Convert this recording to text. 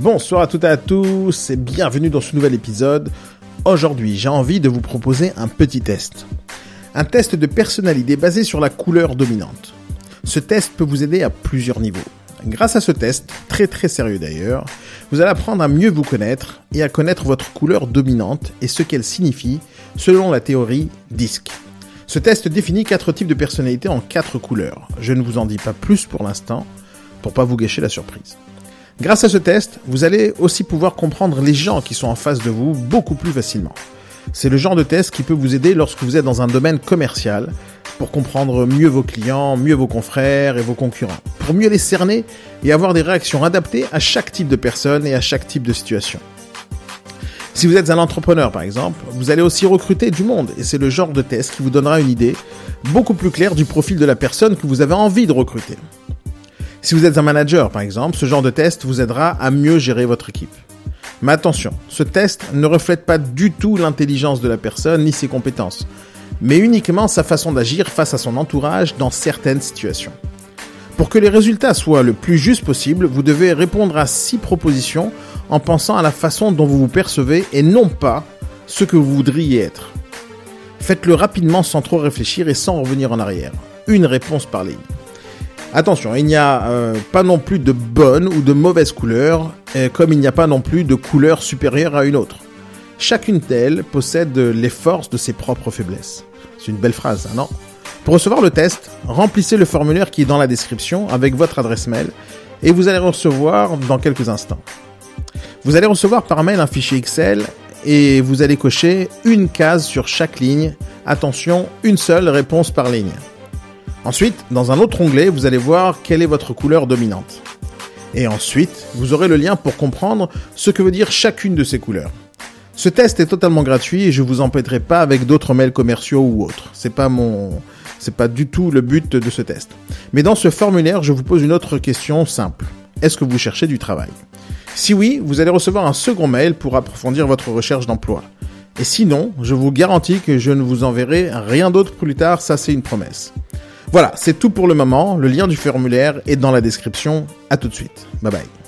Bonsoir à toutes et à tous et bienvenue dans ce nouvel épisode. Aujourd'hui, j'ai envie de vous proposer un petit test. Un test de personnalité basé sur la couleur dominante. Ce test peut vous aider à plusieurs niveaux. Grâce à ce test, très très sérieux d'ailleurs, vous allez apprendre à mieux vous connaître et à connaître votre couleur dominante et ce qu'elle signifie selon la théorie DISC. Ce test définit quatre types de personnalités en quatre couleurs. Je ne vous en dis pas plus pour l'instant, pour pas vous gâcher la surprise. Grâce à ce test, vous allez aussi pouvoir comprendre les gens qui sont en face de vous beaucoup plus facilement. C'est le genre de test qui peut vous aider lorsque vous êtes dans un domaine commercial, pour comprendre mieux vos clients, mieux vos confrères et vos concurrents, pour mieux les cerner et avoir des réactions adaptées à chaque type de personne et à chaque type de situation. Si vous êtes un entrepreneur par exemple, vous allez aussi recruter du monde et c'est le genre de test qui vous donnera une idée beaucoup plus claire du profil de la personne que vous avez envie de recruter. Si vous êtes un manager par exemple, ce genre de test vous aidera à mieux gérer votre équipe. Mais attention, ce test ne reflète pas du tout l'intelligence de la personne ni ses compétences, mais uniquement sa façon d'agir face à son entourage dans certaines situations. Pour que les résultats soient le plus justes possible, vous devez répondre à six propositions en pensant à la façon dont vous vous percevez et non pas ce que vous voudriez être. Faites-le rapidement sans trop réfléchir et sans revenir en arrière. Une réponse par ligne. Attention, il n'y a euh, pas non plus de bonne ou de mauvaise couleur, comme il n'y a pas non plus de couleur supérieure à une autre. Chacune d'elles possède les forces de ses propres faiblesses. C'est une belle phrase, hein, non? Pour recevoir le test, remplissez le formulaire qui est dans la description avec votre adresse mail et vous allez recevoir dans quelques instants. Vous allez recevoir par mail un fichier Excel et vous allez cocher une case sur chaque ligne. Attention, une seule réponse par ligne. Ensuite, dans un autre onglet, vous allez voir quelle est votre couleur dominante. Et ensuite, vous aurez le lien pour comprendre ce que veut dire chacune de ces couleurs. Ce test est totalement gratuit et je vous empêterai pas avec d'autres mails commerciaux ou autres. C'est pas mon, c'est pas du tout le but de ce test. Mais dans ce formulaire, je vous pose une autre question simple. Est-ce que vous cherchez du travail? Si oui, vous allez recevoir un second mail pour approfondir votre recherche d'emploi. Et sinon, je vous garantis que je ne vous enverrai rien d'autre plus tard, ça c'est une promesse. Voilà, c'est tout pour le moment. Le lien du formulaire est dans la description. À tout de suite. Bye bye.